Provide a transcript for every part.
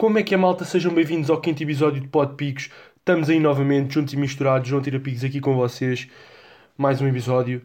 Como é que é, malta? Sejam bem-vindos ao quinto episódio de Pod Picos. Estamos aí novamente, juntos e misturados, João Tira Picos aqui com vocês. Mais um episódio.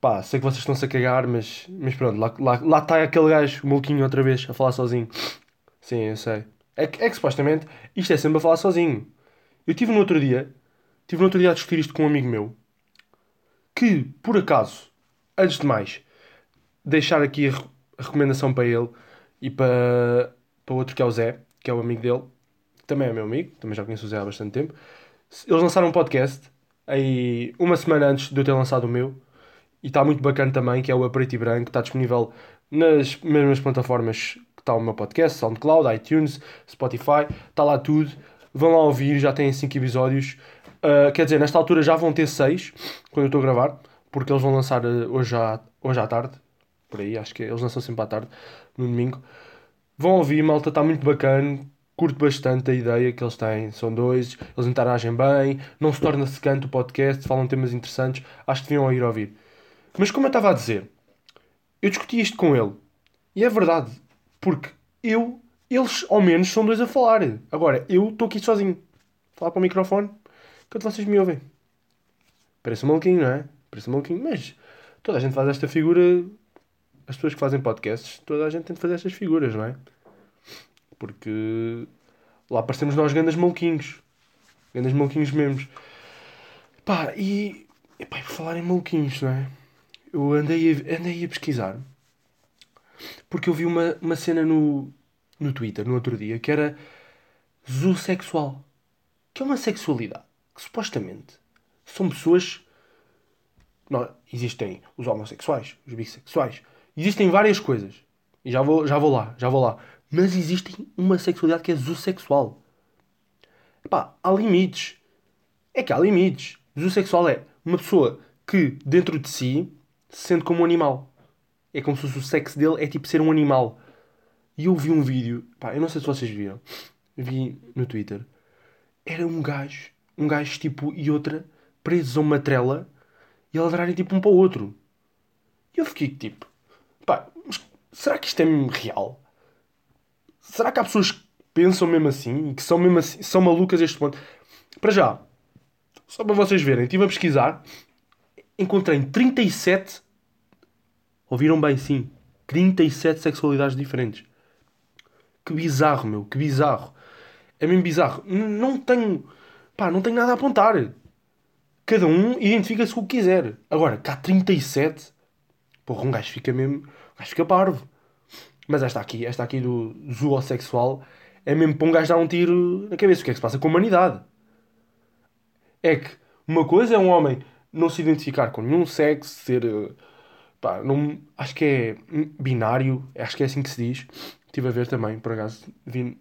Pá, sei que vocês estão-se a cagar, mas, mas pronto, lá, lá, lá está aquele gajo, o maluquinho, outra vez, a falar sozinho. Sim, eu sei. É que, é que supostamente isto é sempre a falar sozinho. Eu tive no outro dia, tive no outro dia a discutir isto com um amigo meu, que, por acaso, antes de mais, deixar aqui a, re- a recomendação para ele e para, para outro que é o Zé, que é o amigo dele, também é meu amigo, também já conheço o Zé há bastante tempo. Eles lançaram um podcast aí uma semana antes de eu ter lançado o meu e está muito bacana também, que é o A Preto e Branco, está disponível nas mesmas plataformas que está o meu podcast, SoundCloud, iTunes, Spotify, está lá tudo. Vão lá ouvir, já têm 5 episódios. Uh, quer dizer, nesta altura já vão ter 6, quando eu estou a gravar, porque eles vão lançar uh, hoje, à, hoje à tarde, por aí, acho que é, eles lançam sempre à tarde, no domingo. Vão ouvir, malta, está muito bacana. Curto bastante a ideia que eles têm. São dois, eles interagem bem, não se torna secante o podcast, falam temas interessantes. Acho que deviam ir ouvir. Mas como eu estava a dizer, eu discuti isto com ele. E é verdade. Porque eu, eles ao menos são dois a falar. Agora, eu estou aqui sozinho. Falar para o microfone. Enquanto vocês me ouvem. Parece um maluquinho, não é? Parece um maluquinho. Mas toda a gente faz esta figura. As pessoas que fazem podcasts, toda a gente tem de fazer estas figuras, não é? Porque lá parecemos nós grandes maluquinhos. Grandes maluquinhos mesmo. Pá, e. Epá, e por falar em maluquinhos, não é? Eu andei a, andei a pesquisar. Porque eu vi uma, uma cena no, no Twitter, no outro dia, que era zoossexual. Que é uma sexualidade que supostamente são pessoas. Não, existem os homossexuais, os bissexuais, existem várias coisas. E já vou, já vou lá, já vou lá. Mas existe uma sexualidade que é zoossexual. Pá, há limites. É que há limites. Zoossexual é uma pessoa que, dentro de si, se sente como um animal. É como se o sexo dele é tipo ser um animal. E eu vi um vídeo, pá, eu não sei se vocês viram, vi no Twitter. Era um gajo, um gajo tipo e outra, presos a uma trela e a ladrarem tipo um para o outro. E eu fiquei tipo, será que isto é mesmo real? Será que há pessoas que pensam mesmo assim e que são mesmo assim, são malucas a este ponto? Para já, só para vocês verem, estive a pesquisar, encontrei 37, ouviram bem, sim, 37 sexualidades diferentes. Que bizarro, meu, que bizarro. É mesmo bizarro. Não tenho, pá, não tenho nada a apontar. Cada um identifica-se com o que quiser. Agora, cá 37, porra, um gajo fica mesmo, um gajo fica parvo. Mas esta aqui, esta aqui do zoossexual, é mesmo para um gajo dar um tiro na cabeça. O que é que se passa com a humanidade? É que uma coisa é um homem não se identificar com nenhum sexo, ser. eh, Pá, não, acho que é binário, acho que é assim que se diz. Estive a ver também, por acaso, vi,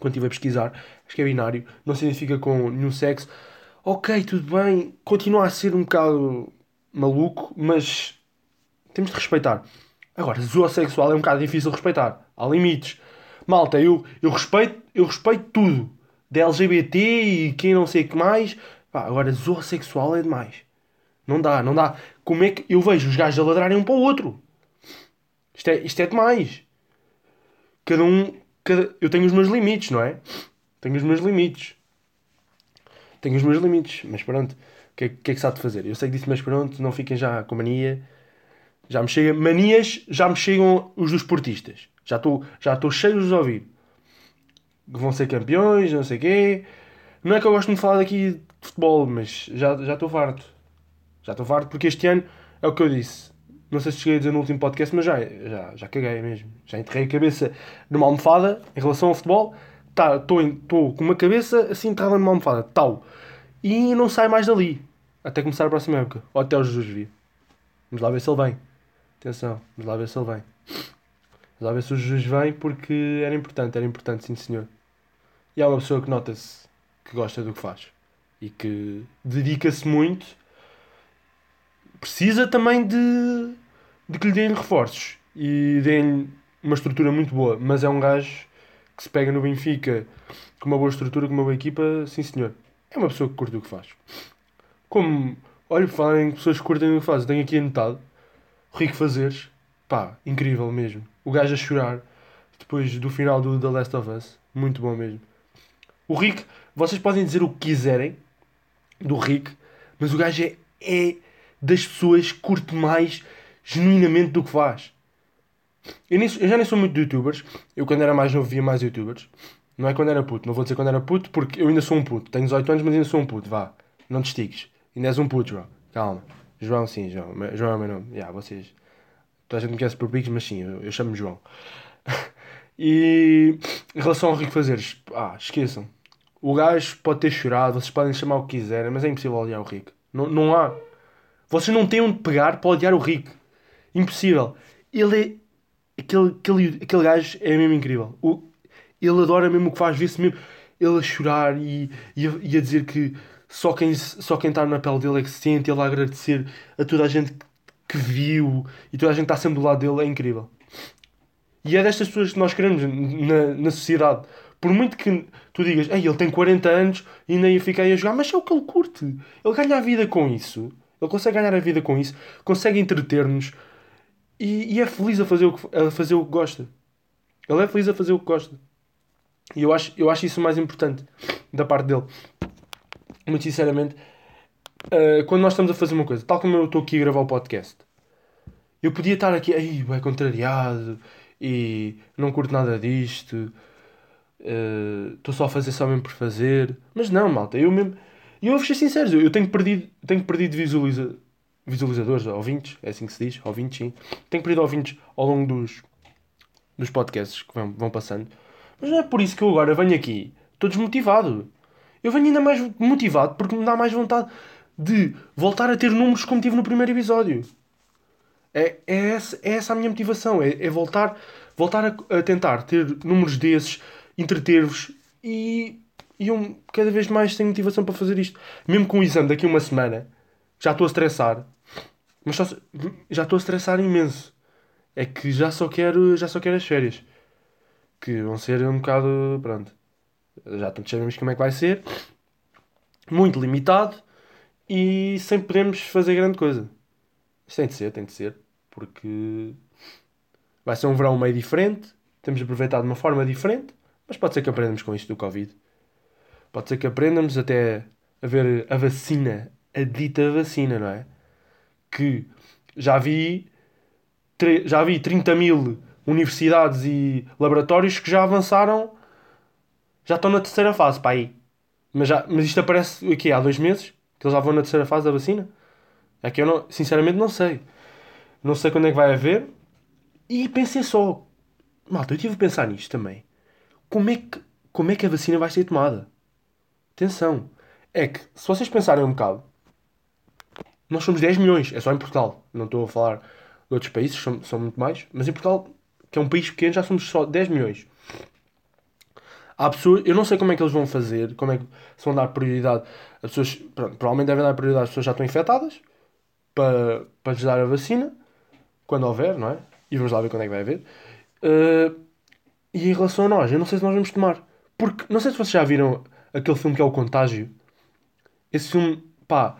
quando estive a pesquisar, acho que é binário, não se identifica com nenhum sexo. Ok, tudo bem, continua a ser um bocado maluco, mas temos de respeitar. Agora, zoossexual é um bocado difícil de respeitar. Há limites. Malta, eu, eu, respeito, eu respeito tudo. Da LGBT e quem não sei o que mais. Pá, agora, zoossexual é demais. Não dá, não dá. Como é que eu vejo os gajos a ladrarem um para o outro? Isto é, isto é demais. Cada um. Cada... Eu tenho os meus limites, não é? Tenho os meus limites. Tenho os meus limites. Mas pronto. O que, é, que é que se há de fazer? Eu sei que disse, mas pronto, não fiquem já com mania. Já me chega. Manias já me chegam os dos portistas. Já estou já cheio de os ouvir. Que vão ser campeões, não sei quê. Não é que eu gosto de falar daqui de futebol, mas já estou farto. Já estou farto porque este ano é o que eu disse. Não sei se cheguei a dizer no último podcast, mas já, já, já caguei mesmo. Já enterrei a cabeça numa almofada em relação ao futebol. Estou com uma cabeça assim enterrada numa almofada, tal. E não sai mais dali. Até começar a próxima época. Ou até o Jesus vir. Vamos lá ver se ele vem. Atenção, vamos lá ver se ele vem. Vamos lá ver se o Jesus vem porque era importante, era importante, sim senhor. E é uma pessoa que nota-se que gosta do que faz. E que dedica-se muito precisa também de, de que lhe deem reforços e deem uma estrutura muito boa, mas é um gajo que se pega no Benfica com uma boa estrutura, com uma boa equipa, sim senhor. É uma pessoa que curte o que faz. Como, olha, por falar em pessoas que curtem o que faz, eu tenho aqui anotado Rico Fazeres, pá, incrível mesmo. O gajo a chorar depois do final do The Last of Us. Muito bom mesmo. O Rick, vocês podem dizer o que quiserem do Rick, mas o gajo é, é das pessoas que curte mais genuinamente do que faz. Eu, nem, eu já nem sou muito de youtubers. Eu quando era mais novo via mais youtubers. Não é quando era puto. Não vou dizer quando era puto porque eu ainda sou um puto. Tenho 18 anos, mas ainda sou um puto. Vá. Não te estiques. Ainda és um puto, João. Calma. João, sim, João. João é o meu nome. Yeah, vocês. Toda a gente me conhece por Picos, mas sim, eu, eu chamo-me João. e em relação ao Rico Fazeres, ah, esqueçam. O gajo pode ter chorado, vocês podem chamar o que quiserem, mas é impossível odiar o Rico. Não, não há. Vocês não têm onde pegar para odiar o Rico. Impossível. Ele é. Aquele, aquele, aquele gajo é mesmo incrível. O, ele adora mesmo o que faz, vê-se mesmo ele a chorar e, e, a, e a dizer que só quem, só quem está na pele dele é que se sente, ele a agradecer a toda a gente que viu e toda a gente está sempre do lado dele, é incrível. E é destas pessoas que nós queremos na, na sociedade. Por muito que tu digas, Ei, ele tem 40 anos e ainda fica aí a jogar, mas é o que ele curte. Ele ganha a vida com isso. Ele consegue ganhar a vida com isso, consegue entreter-nos e, e, é feliz a fazer, o que, a fazer o que gosta. Ele é feliz a fazer o que gosta. E eu acho, eu acho isso mais importante da parte dele. Muito sinceramente, uh, quando nós estamos a fazer uma coisa, tal como eu estou aqui a gravar o podcast, eu podia estar aqui, aí, bem contrariado e não curto nada disto, eh, estou uh, só a fazer só mesmo por fazer. Mas não, malta, eu mesmo. E eu vou ser sincero, eu tenho perdido, tenho perdido visualiza, visualizadores, ouvintes, é assim que se diz, ouvintes, sim. Tenho perdido ouvintes ao longo dos, dos podcasts que vão, vão passando. Mas não é por isso que eu agora venho aqui, estou desmotivado. Eu venho ainda mais motivado porque me dá mais vontade de voltar a ter números como tive no primeiro episódio. É, é, essa, é essa a minha motivação, é, é voltar, voltar a, a tentar ter números desses, entreter-vos e e eu cada vez mais tenho motivação para fazer isto. Mesmo com o exame daqui a uma semana, já estou a estressar. Mas só, já estou a estressar imenso. É que já só quero, já só quero as férias. Que vão ser um bocado. Pronto. Já todos sabemos como é que vai ser. Muito limitado. E sem podermos fazer grande coisa. Isto tem de ser, tem de ser. Porque vai ser um verão meio diferente. Temos de aproveitar de uma forma diferente. Mas pode ser que aprendamos com isto do Covid. Pode ser que aprendamos até a ver a vacina, a dita vacina, não é? Que já vi, já vi 30 mil universidades e laboratórios que já avançaram, já estão na terceira fase, para aí. Mas, já, mas isto aparece aqui há dois meses, que eles já vão na terceira fase da vacina. É que eu não, sinceramente não sei. Não sei quando é que vai haver. E pensei só, malta, eu tive a pensar nisto também. Como é que, como é que a vacina vai ser tomada? Atenção. É que, se vocês pensarem um bocado, nós somos 10 milhões, é só em Portugal. Não estou a falar de outros países, são, são muito mais. Mas em Portugal, que é um país pequeno, já somos só 10 milhões. Há pessoas, eu não sei como é que eles vão fazer, como é que se vão dar prioridade. As pessoas, pronto, provavelmente devem dar prioridade às pessoas que já estão infectadas para, para lhes dar a vacina, quando houver, não é? E vamos lá ver quando é que vai haver. Uh, e em relação a nós, eu não sei se nós vamos tomar. Porque, não sei se vocês já viram aquele filme que é o Contágio. Esse filme, pá,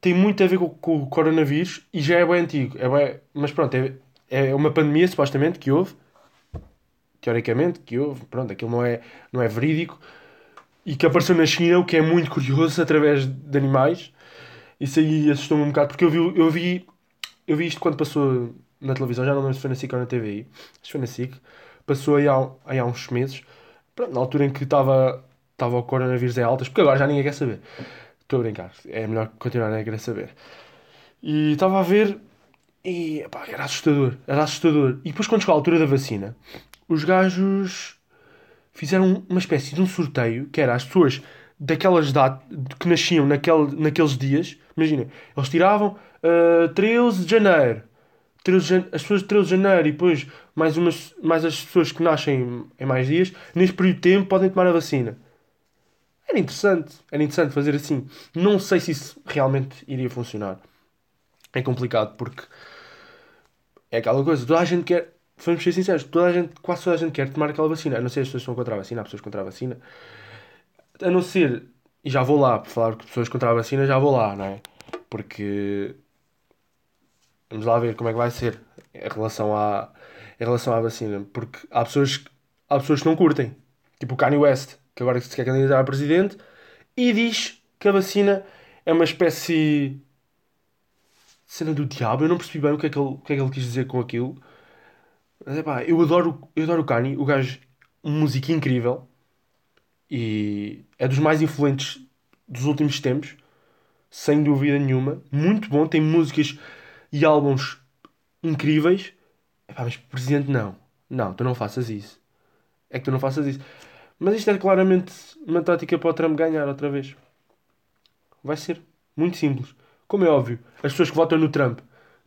tem muito a ver com, com o coronavírus e já é bem antigo. É bem, mas pronto, é, é uma pandemia supostamente que houve. Teoricamente, que houve. Pronto, aquilo não é, não é verídico. E que apareceu na China, o que é muito curioso, através de animais. Isso aí assustou-me um bocado, porque eu vi, eu vi, eu vi isto quando passou na televisão, já não lembro se foi na SIC ou na TVI. Que foi na SIC. Passou aí há, aí há uns meses. Pronto, na altura em que estava estava o coronavírus em altas, porque agora já ninguém quer saber. Estou a brincar, é melhor continuar a querer saber. E estava a ver e pá, era assustador, era assustador. E depois quando chegou a altura da vacina, os gajos fizeram uma espécie de um sorteio que era as pessoas daquelas datas que nasciam naquele, naqueles dias. Imagina, eles tiravam uh, eh, 13 de janeiro. 13 de, as pessoas de 13 de janeiro e depois mais, umas, mais as pessoas que nascem em mais dias, neste período de tempo podem tomar a vacina. Era interessante, era interessante fazer assim. Não sei se isso realmente iria funcionar. É complicado porque é aquela coisa, toda a gente quer, vamos ser sinceros, toda a gente, quase toda a gente quer tomar aquela vacina. A não ser as pessoas que são contra a vacina, há pessoas contra a vacina. A não ser, e já vou lá, por falar que pessoas contra a vacina, já vou lá, não é? Porque vamos lá ver como é que vai ser em relação à, em relação à vacina. Porque há pessoas, há pessoas que não curtem. tipo o Kanye West, que agora se quer candidatar a presidente, e diz que a vacina é uma espécie cena do diabo. Eu não percebi bem o que é que ele, o que é que ele quis dizer com aquilo. Mas é pá, eu adoro, eu adoro o Kanye, o gajo, música incrível e é dos mais influentes dos últimos tempos, sem dúvida nenhuma. Muito bom, tem músicas e álbuns incríveis. Epá, mas presidente, não, não, tu não faças isso. É que tu não faças isso. Mas isto é claramente uma tática para o Trump ganhar outra vez. Vai ser muito simples. Como é óbvio, as pessoas que votam no Trump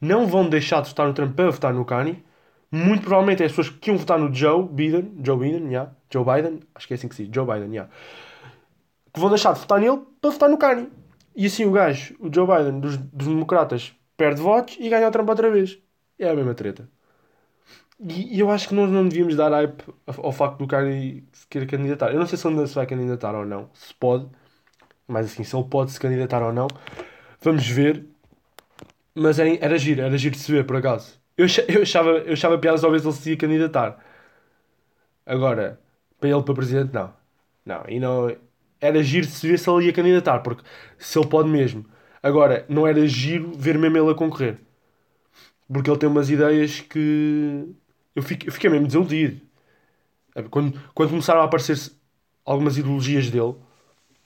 não vão deixar de votar no Trump para votar no Kanye. Muito provavelmente é as pessoas que iam votar no Joe Biden, Joe Biden, yeah, Joe Biden, acho que é assim que se diz, Joe Biden, yeah, que vão deixar de votar nele para votar no Kanye. E assim o gajo, o Joe Biden, dos, dos democratas, perde votos e ganha o Trump outra vez. É a mesma treta. E, e eu acho que nós não devíamos dar hype ao, facto do Kanye se querer candidatar. Eu não sei se ele se vai candidatar ou não, se pode, mas assim, se ele pode se candidatar ou não, vamos ver. Mas era, era giro, era giro de se ver, por acaso. Eu, eu, achava, eu achava piadas talvez ele se ia candidatar. Agora, para ele para presidente, não. Não, e não. Era giro se ver se ele ia candidatar, porque se ele pode mesmo. Agora, não era giro ver mesmo ele a concorrer. Porque ele tem umas ideias que. Eu, fico, eu fiquei mesmo desiludido. Quando, quando começaram a aparecer algumas ideologias dele,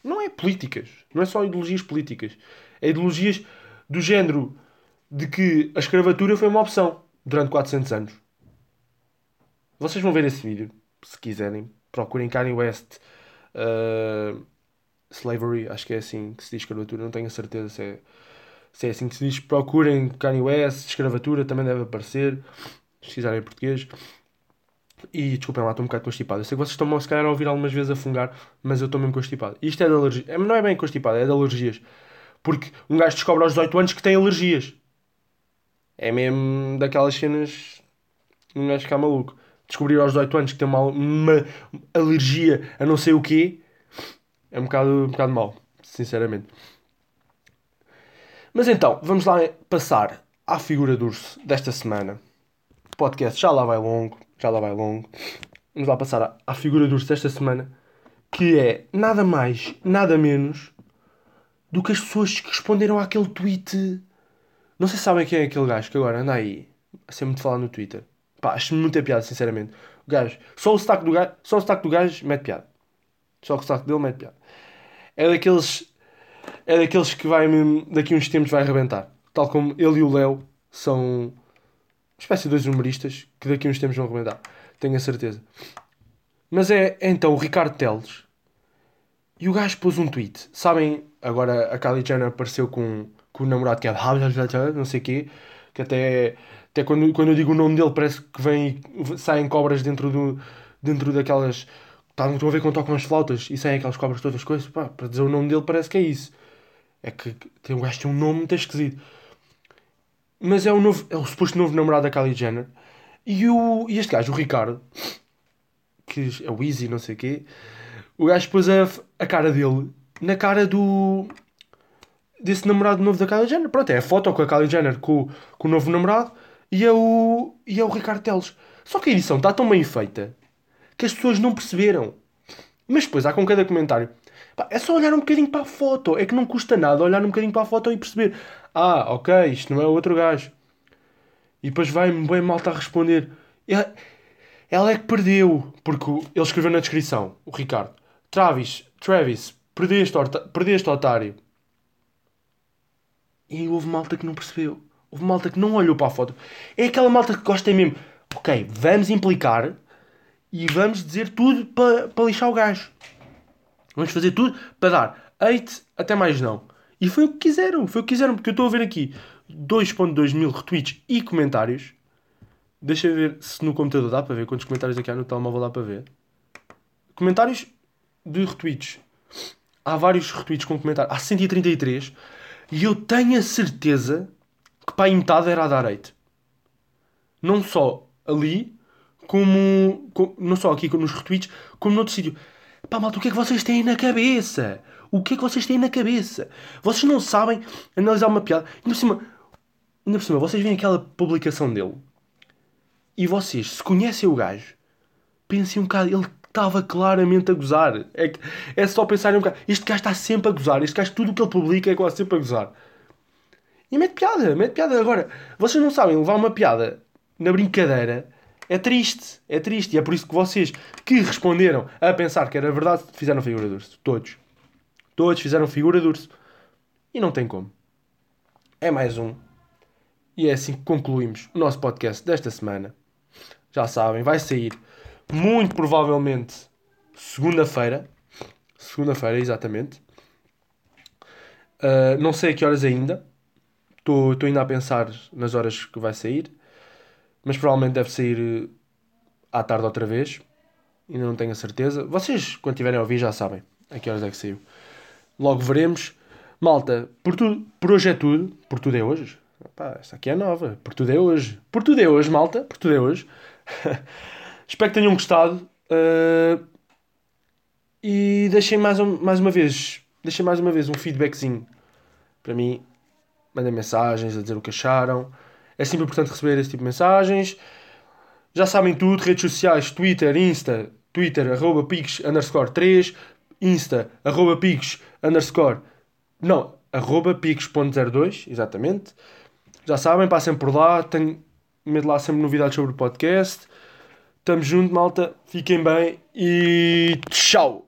não é políticas, não é só ideologias políticas, é ideologias do género de que a escravatura foi uma opção durante 400 anos. Vocês vão ver esse vídeo, se quiserem. Procurem Kanye West uh, Slavery, acho que é assim que se diz escravatura, não tenho a certeza se é, se é assim que se diz. Procurem Kanye West, escravatura, também deve aparecer, se quiserem em português. E desculpem lá, estou um bocado constipado. Eu sei que vocês estão se calhar a ouvir algumas vezes a fungar, mas eu estou mesmo constipado. Isto é de alergia. É, não é bem constipado, é de alergias. Porque um gajo descobre aos 18 anos que tem alergias. É mesmo daquelas cenas. Um gajo ficar maluco. Descobrir aos 18 anos que tem uma, uma alergia a não sei o quê. É um bocado, um bocado mau, sinceramente. Mas então, vamos lá passar à figura do urso desta semana. O podcast já lá vai longo, já lá vai longo. Vamos lá passar à figura do urso desta semana, que é nada mais, nada menos do que as pessoas que responderam àquele tweet não sei se sabem quem é aquele gajo que agora anda aí a ser muito falado no Twitter. Pá, acho muita piada, sinceramente. O gajo, só o sotaque do gajo, só o sotaque do gajo mete piada. Só o sotaque dele mete piada. É daqueles. É daqueles que vai mesmo, daqui uns tempos vai arrebentar. Tal como ele e o Léo são uma espécie de dois humoristas que daqui uns tempos vão arrebentar. Tenho a certeza. Mas é, é então o Ricardo Teles. E o gajo pôs um tweet. Sabem, agora a Kylie Jenner apareceu com com o namorado que é não sei o quê, que até, até quando, quando eu digo o nome dele parece que vem, saem cobras dentro, do, dentro daquelas. Tá, estão a ver quando tocam as flautas e saem aquelas cobras todas as coisas. Pá, para dizer o nome dele parece que é isso. É que tem, o gajo tem um nome muito esquisito. Mas é o, novo, é o suposto novo namorado da Kylie Jenner. E, o, e este gajo, o Ricardo, que é o Easy, não sei o quê, o gajo pôs a, a cara dele na cara do, desse namorado novo da Kylie Jenner. Pronto, é a foto com a Kylie Jenner com, com o novo namorado e é o, e é o Ricardo Teles. Só que a edição está tão bem feita que as pessoas não perceberam. Mas depois há com cada comentário. É só olhar um bocadinho para a foto. É que não custa nada olhar um bocadinho para a foto e perceber. Ah, ok, isto não é outro gajo. E depois vai-me bem mal a responder. Ela é que perdeu. Porque ele escreveu na descrição, o Ricardo. Travis, Travis, perdeste, perdeste otário. E houve malta que não percebeu. Houve malta que não olhou para a foto. É aquela malta que gosta mesmo. Ok, vamos implicar e vamos dizer tudo para, lixar o gajo. Vamos fazer tudo para dar hate até mais não. E foi o que quiseram. Foi o que quiseram. Porque eu estou a ver aqui 2.2 mil retweets e comentários. Deixa eu ver se no computador dá para ver quantos comentários aqui há no telemóvel dá para ver. Comentários de retweets. Há vários retweets com comentários. Há 133. E eu tenho a certeza que para a metade era a dar hate. Não só ali, como, como, Não só aqui nos retweets, como noutro sítio. Pá, malta, o que é que vocês têm na cabeça? O que é que vocês têm na cabeça? Vocês não sabem analisar uma piada. Ainda por cima, ainda por cima vocês veem aquela publicação dele e vocês, se conhecem o gajo, pensem um bocado. Ele, estava claramente a gozar. É, é só pensar um bocado. Este gajo está sempre a gozar. Este gajo, tudo o que ele publica é quase sempre a gozar. E mete piada, mete piada. Agora, vocês não sabem, levar uma piada na brincadeira é triste. É triste. E é por isso que vocês que responderam a pensar que era verdade fizeram figura de urso. Todos. Todos fizeram figura de urso. E não tem como. É mais um. E é assim que concluímos o nosso podcast desta semana. Já sabem, vai sair muito provavelmente segunda-feira. Segunda-feira, exatamente. Uh, não sei a que horas ainda. Estou ainda a pensar nas horas que vai sair. Mas provavelmente deve sair à tarde outra vez. Ainda não tenho a certeza. Vocês, quando tiverem a ouvir, já sabem a que horas é que saiu. Logo veremos. Malta, por, tudo, por hoje é tudo. Por tudo é hoje. Pá, esta aqui é nova. Por tudo é hoje. Por tudo é hoje, malta. Por tudo é hoje. Espero que tenham gostado. Uh, e deixem mais, um, mais uma vez. Deixem mais uma vez um feedbackzinho para mim. Mandem mensagens a dizer o que acharam. É sempre importante receber esse tipo de mensagens. Já sabem tudo, redes sociais, Twitter, Insta, Twitter, arroba pix, underscore 3, Insta, arroba pix, underscore, não, arroba pix.02, exatamente. Já sabem, passem por lá, tenho, meto lá sempre novidades sobre o podcast. Tamo junto, malta, fiquem bem e tchau!